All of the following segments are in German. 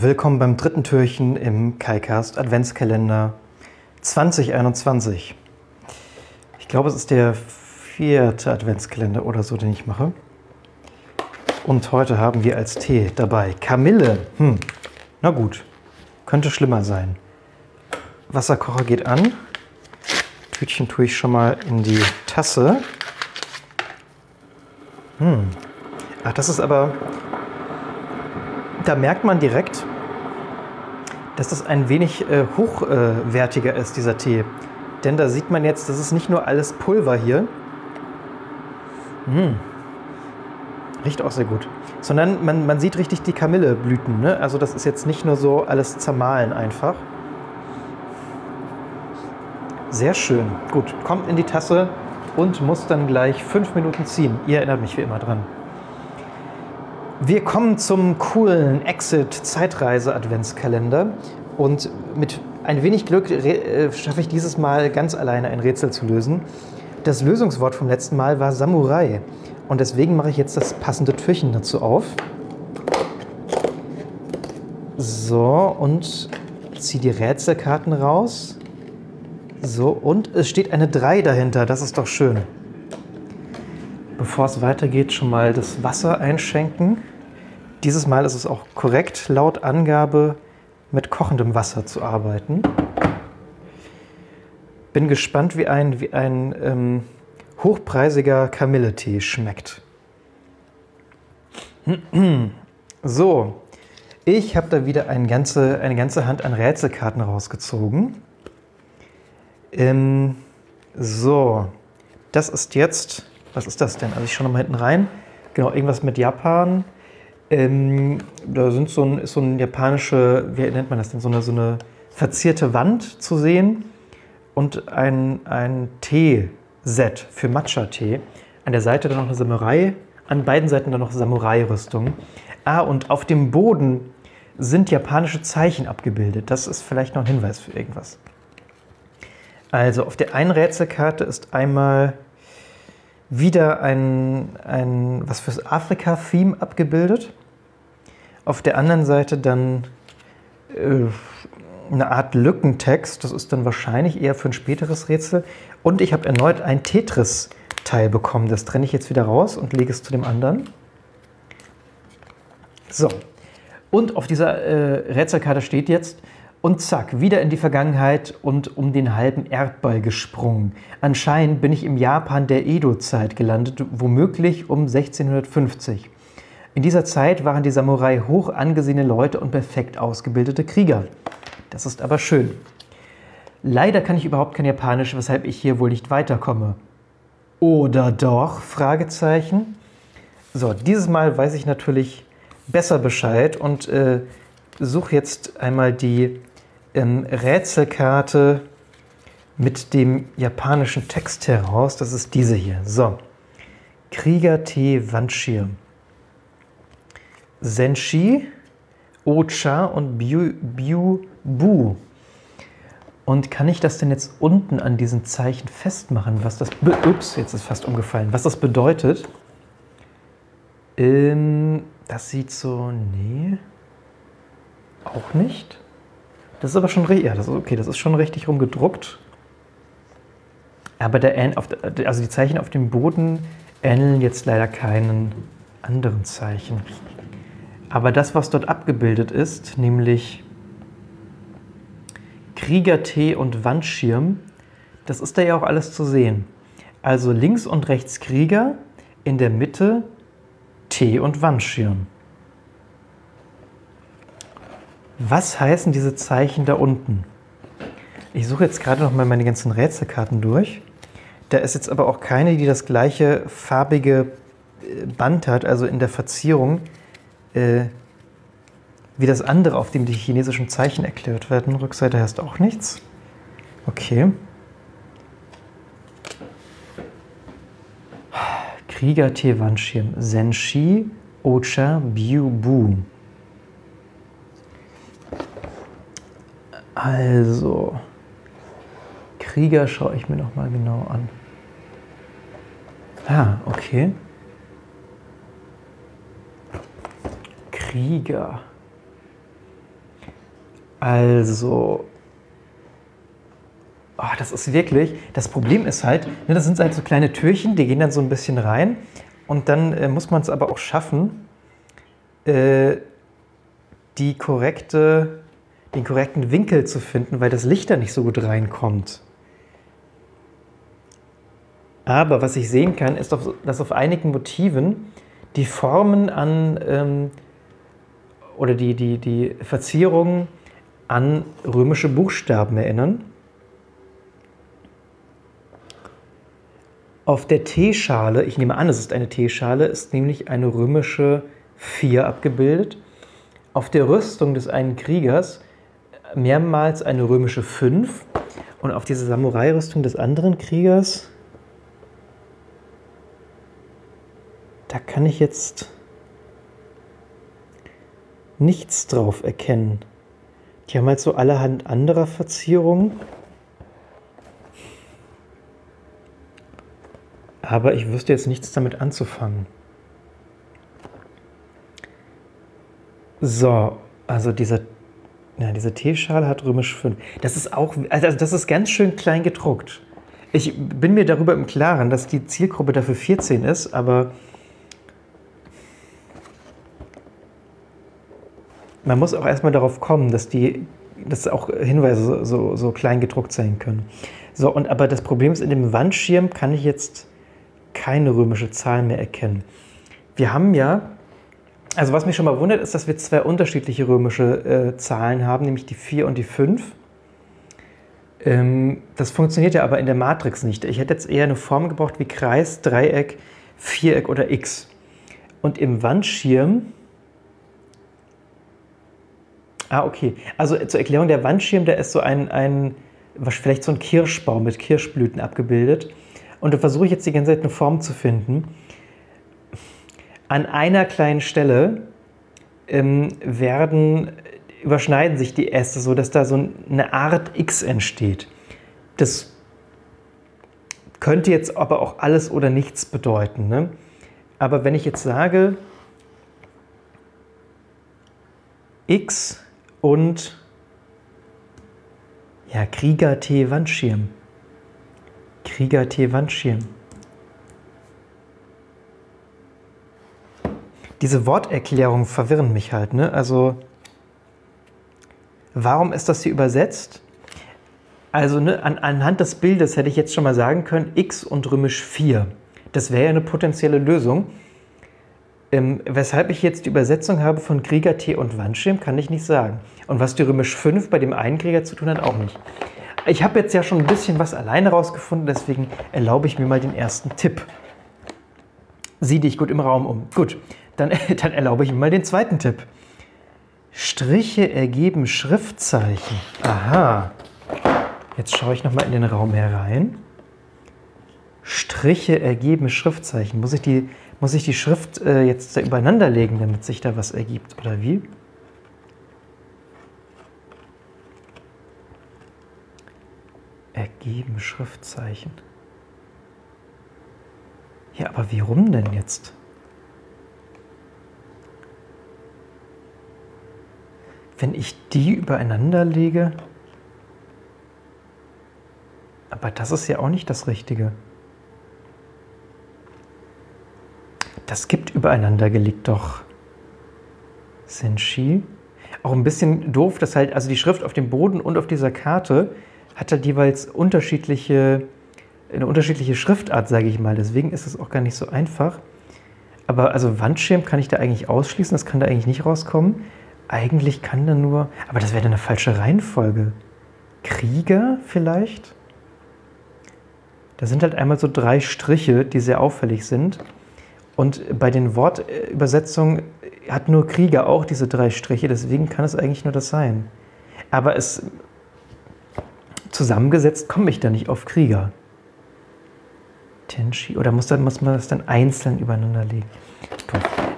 Willkommen beim dritten Türchen im KaiCast Adventskalender 2021. Ich glaube, es ist der vierte Adventskalender oder so, den ich mache. Und heute haben wir als Tee dabei Kamille. Hm, na gut, könnte schlimmer sein. Wasserkocher geht an. Tütchen tue ich schon mal in die Tasse. Hm. Ach, das ist aber. Da merkt man direkt, dass das ein wenig äh, hochwertiger äh, ist, dieser Tee. Denn da sieht man jetzt, das ist nicht nur alles Pulver hier. Hm. Riecht auch sehr gut. Sondern man, man sieht richtig die Kamilleblüten. Ne? Also das ist jetzt nicht nur so alles zermahlen einfach. Sehr schön. Gut, kommt in die Tasse und muss dann gleich fünf Minuten ziehen. Ihr erinnert mich wie immer dran. Wir kommen zum coolen Exit-Zeitreise-Adventskalender und mit ein wenig Glück äh, schaffe ich dieses Mal ganz alleine ein Rätsel zu lösen. Das Lösungswort vom letzten Mal war Samurai und deswegen mache ich jetzt das passende Türchen dazu auf. So, und ziehe die Rätselkarten raus. So, und es steht eine 3 dahinter. Das ist doch schön. Bevor es weitergeht, schon mal das Wasser einschenken. Dieses Mal ist es auch korrekt, laut Angabe mit kochendem Wasser zu arbeiten. Bin gespannt, wie ein, wie ein ähm, hochpreisiger Kamilletee schmeckt. So, ich habe da wieder eine ganze, eine ganze Hand an Rätselkarten rausgezogen. Ähm, so, das ist jetzt, was ist das denn? Also ich schaue nochmal hinten rein. Genau, irgendwas mit Japan. Ähm, da sind so ein, ist so eine japanische, wie nennt man das denn, so eine, so eine verzierte Wand zu sehen und ein, ein Tee-Set für Matcha-Tee. An der Seite dann noch eine Samurai, an beiden Seiten dann noch Samurai-Rüstung. Ah, und auf dem Boden sind japanische Zeichen abgebildet. Das ist vielleicht noch ein Hinweis für irgendwas. Also auf der einen Rätselkarte ist einmal wieder ein, ein was fürs Afrika-Theme abgebildet. Auf der anderen Seite dann äh, eine Art Lückentext. Das ist dann wahrscheinlich eher für ein späteres Rätsel. Und ich habe erneut ein Tetris-Teil bekommen. Das trenne ich jetzt wieder raus und lege es zu dem anderen. So. Und auf dieser äh, Rätselkarte steht jetzt und zack, wieder in die Vergangenheit und um den halben Erdball gesprungen. Anscheinend bin ich im Japan der Edo-Zeit gelandet, womöglich um 1650. In dieser Zeit waren die Samurai hoch angesehene Leute und perfekt ausgebildete Krieger. Das ist aber schön. Leider kann ich überhaupt kein Japanisch, weshalb ich hier wohl nicht weiterkomme. Oder doch? Fragezeichen. So, dieses Mal weiß ich natürlich besser Bescheid und äh, suche jetzt einmal die ähm, Rätselkarte mit dem japanischen Text heraus. Das ist diese hier. So. Krieger-Tee Wandschirm. Senshi, Ocha und Byu-Bu. Und kann ich das denn jetzt unten an diesen Zeichen festmachen, was das. Ups, jetzt ist fast umgefallen. Was das bedeutet? Ähm, das sieht so. Nee. Auch nicht. Das ist aber schon richtig. Ja, das ist okay, das ist schon richtig rumgedruckt. Aber der, also die Zeichen auf dem Boden ähneln jetzt leider keinen anderen Zeichen. Aber das, was dort abgebildet ist, nämlich Kriegertee und Wandschirm, das ist da ja auch alles zu sehen. Also links und rechts Krieger, in der Mitte Tee und Wandschirm. Was heißen diese Zeichen da unten? Ich suche jetzt gerade noch mal meine ganzen Rätselkarten durch. Da ist jetzt aber auch keine, die das gleiche farbige äh, Band hat, also in der Verzierung, äh, wie das andere, auf dem die chinesischen Zeichen erklärt werden. Rückseite heißt auch nichts. Okay. Krieger-Tee-Wandschirm. Zenshi Ocha Biu Bu. Also, Krieger schaue ich mir noch mal genau an. Ah, okay. Krieger. Also, oh, das ist wirklich, das Problem ist halt, ne, das sind halt so kleine Türchen, die gehen dann so ein bisschen rein und dann äh, muss man es aber auch schaffen, äh, die korrekte, den korrekten Winkel zu finden, weil das Licht da nicht so gut reinkommt. Aber was ich sehen kann, ist, dass auf einigen Motiven die Formen an ähm, oder die, die, die Verzierungen an römische Buchstaben erinnern. Auf der Teeschale, ich nehme an, es ist eine Teeschale, ist nämlich eine römische 4 abgebildet. Auf der Rüstung des einen Kriegers mehrmals eine römische 5 und auf dieser Samurai-Rüstung des anderen Kriegers, da kann ich jetzt nichts drauf erkennen. Die haben halt so allerhand anderer Verzierungen. Aber ich wüsste jetzt nichts damit anzufangen. So, also dieser, ja, diese Teeschale hat römisch 5. Das ist auch, also das ist ganz schön klein gedruckt. Ich bin mir darüber im Klaren, dass die Zielgruppe dafür 14 ist, aber man muss auch erstmal darauf kommen, dass die dass auch Hinweise so, so, so klein gedruckt sein können. So, und aber das Problem ist, in dem Wandschirm kann ich jetzt keine römische Zahl mehr erkennen. Wir haben ja, also was mich schon mal wundert, ist, dass wir zwei unterschiedliche römische äh, Zahlen haben, nämlich die 4 und die 5. Ähm, das funktioniert ja aber in der Matrix nicht. Ich hätte jetzt eher eine Form gebraucht wie Kreis, Dreieck, Viereck oder X. Und im Wandschirm Ah, okay. Also zur Erklärung, der Wandschirm, der ist so ein, ein vielleicht so ein Kirschbaum mit Kirschblüten abgebildet. Und da versuche ich jetzt die ganze Zeit eine Form zu finden. An einer kleinen Stelle ähm, werden, überschneiden sich die Äste, so dass da so eine Art X entsteht. Das könnte jetzt aber auch alles oder nichts bedeuten. Ne? Aber wenn ich jetzt sage, X und ja, Krieger-T Wandschirm. Krieger-T Wandschirm. Diese Worterklärungen verwirren mich halt, ne? Also, warum ist das hier übersetzt? Also, ne, an, anhand des Bildes hätte ich jetzt schon mal sagen können, X und römisch 4. Das wäre ja eine potenzielle Lösung. Ähm, weshalb ich jetzt die Übersetzung habe von Krieger T und Wandschirm, kann ich nicht sagen. Und was die Römisch 5 bei dem einen Krieger zu tun hat, auch nicht. Ich habe jetzt ja schon ein bisschen was alleine rausgefunden, deswegen erlaube ich mir mal den ersten Tipp. Sieh dich gut im Raum um. Gut, dann, dann erlaube ich mir mal den zweiten Tipp. Striche ergeben Schriftzeichen. Aha. Jetzt schaue ich nochmal in den Raum herein. Striche ergeben Schriftzeichen. Muss ich die muss ich die Schrift äh, jetzt übereinander legen, damit sich da was ergibt, oder wie? Ergeben Schriftzeichen. Ja, aber wie rum denn jetzt? Wenn ich die übereinander lege? Aber das ist ja auch nicht das Richtige. Das gibt übereinander gelegt doch. Senshi. Auch ein bisschen doof, dass halt, also die Schrift auf dem Boden und auf dieser Karte hat halt jeweils unterschiedliche, eine unterschiedliche Schriftart, sage ich mal. Deswegen ist es auch gar nicht so einfach. Aber also Wandschirm kann ich da eigentlich ausschließen, das kann da eigentlich nicht rauskommen. Eigentlich kann da nur, aber das wäre dann eine falsche Reihenfolge. Krieger vielleicht? Da sind halt einmal so drei Striche, die sehr auffällig sind. Und bei den Wortübersetzungen hat nur Krieger auch diese drei Striche, deswegen kann es eigentlich nur das sein. Aber es zusammengesetzt komme ich da nicht auf Krieger. Tenshi, oder muss, dann, muss man das dann einzeln übereinander legen?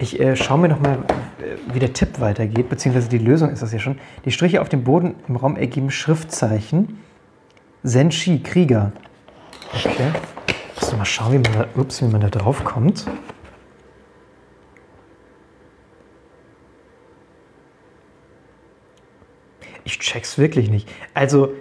Ich äh, schaue mir nochmal, äh, wie der Tipp weitergeht, beziehungsweise die Lösung ist das ja schon. Die Striche auf dem Boden im Raum ergeben Schriftzeichen. Senshi, Krieger. Okay. Muss mal schauen, wie man da, ups, wie man da drauf kommt. Ich check's wirklich nicht. Also,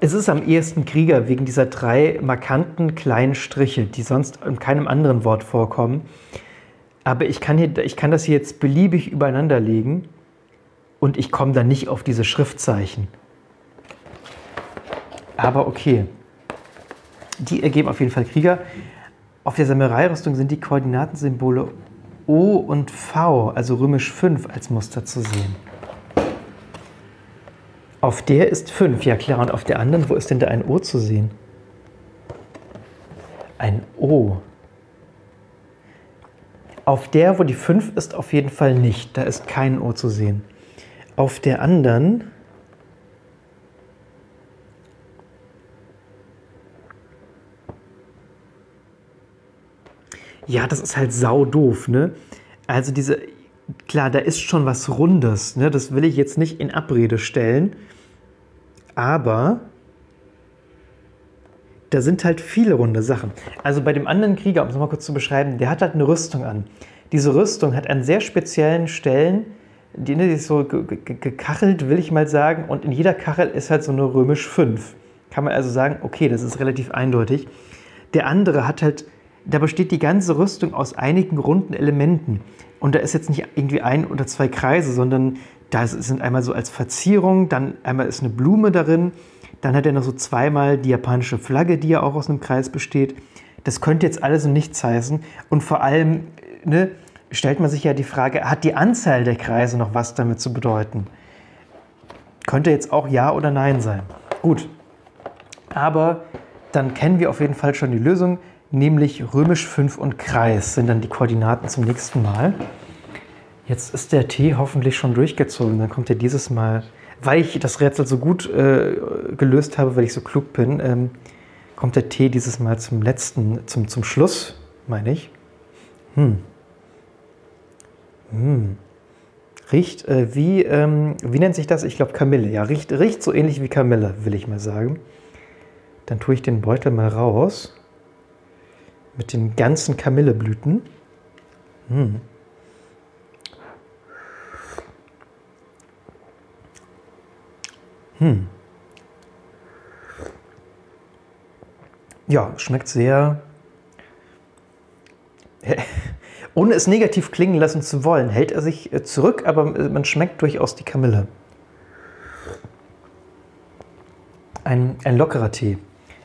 es ist am ehesten Krieger wegen dieser drei markanten kleinen Striche, die sonst in keinem anderen Wort vorkommen. Aber ich kann, hier, ich kann das hier jetzt beliebig übereinander legen und ich komme dann nicht auf diese Schriftzeichen. Aber okay. Die ergeben auf jeden Fall Krieger. Auf der Samurai-Rüstung sind die Koordinatensymbole O und V, also römisch 5, als Muster zu sehen. Auf der ist 5, ja klar. Und auf der anderen, wo ist denn da ein O zu sehen? Ein O. Auf der, wo die 5 ist, auf jeden Fall nicht. Da ist kein O zu sehen. Auf der anderen. Ja, das ist halt sau doof, ne? Also diese, klar, da ist schon was Rundes, ne? Das will ich jetzt nicht in Abrede stellen. Aber da sind halt viele runde Sachen. Also bei dem anderen Krieger, um es mal kurz zu beschreiben, der hat halt eine Rüstung an. Diese Rüstung hat an sehr speziellen Stellen, die ist so gekachelt, will ich mal sagen, und in jeder Kachel ist halt so eine römisch 5. Kann man also sagen, okay, das ist relativ eindeutig. Der andere hat halt, da besteht die ganze Rüstung aus einigen runden Elementen. Und da ist jetzt nicht irgendwie ein oder zwei Kreise, sondern da sind einmal so als Verzierung, dann einmal ist eine Blume darin, dann hat er noch so zweimal die japanische Flagge, die ja auch aus einem Kreis besteht. Das könnte jetzt alles und nichts heißen. Und vor allem ne, stellt man sich ja die Frage, hat die Anzahl der Kreise noch was damit zu bedeuten? Könnte jetzt auch Ja oder Nein sein. Gut. Aber dann kennen wir auf jeden Fall schon die Lösung, nämlich römisch 5 und Kreis sind dann die Koordinaten zum nächsten Mal. Jetzt ist der T hoffentlich schon durchgezogen. Dann kommt er dieses Mal, weil ich das Rätsel so gut äh, gelöst habe, weil ich so klug bin, ähm, kommt der T dieses Mal zum letzten, zum, zum Schluss, meine ich. Hm. Hm. Riecht äh, wie, ähm, wie nennt sich das? Ich glaube Kamille. Ja, riecht, riecht so ähnlich wie Kamille, will ich mal sagen. Dann tue ich den Beutel mal raus. Mit den ganzen Kamilleblüten. Hm. Hm. Ja, schmeckt sehr. Ohne es negativ klingen lassen zu wollen, hält er sich äh, zurück, aber man schmeckt durchaus die Kamille. Ein, ein lockerer Tee.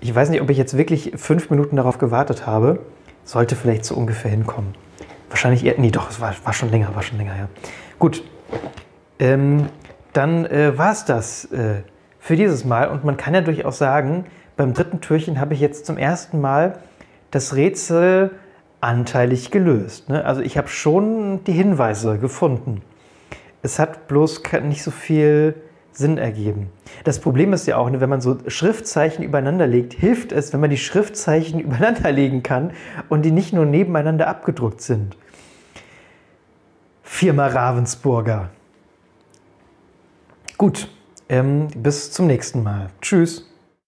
Ich weiß nicht, ob ich jetzt wirklich fünf Minuten darauf gewartet habe. Sollte vielleicht so ungefähr hinkommen. Wahrscheinlich eher. Nee, doch, es war, war schon länger, war schon länger, ja. Gut. Ähm, dann äh, war es das äh, für dieses Mal. Und man kann ja durchaus sagen, beim dritten Türchen habe ich jetzt zum ersten Mal das Rätsel anteilig gelöst. Ne? Also ich habe schon die Hinweise gefunden. Es hat bloß nicht so viel Sinn ergeben. Das Problem ist ja auch, ne, wenn man so Schriftzeichen übereinander legt, hilft es, wenn man die Schriftzeichen übereinander legen kann und die nicht nur nebeneinander abgedruckt sind. Firma Ravensburger. Gut, ähm, bis zum nächsten Mal. Tschüss.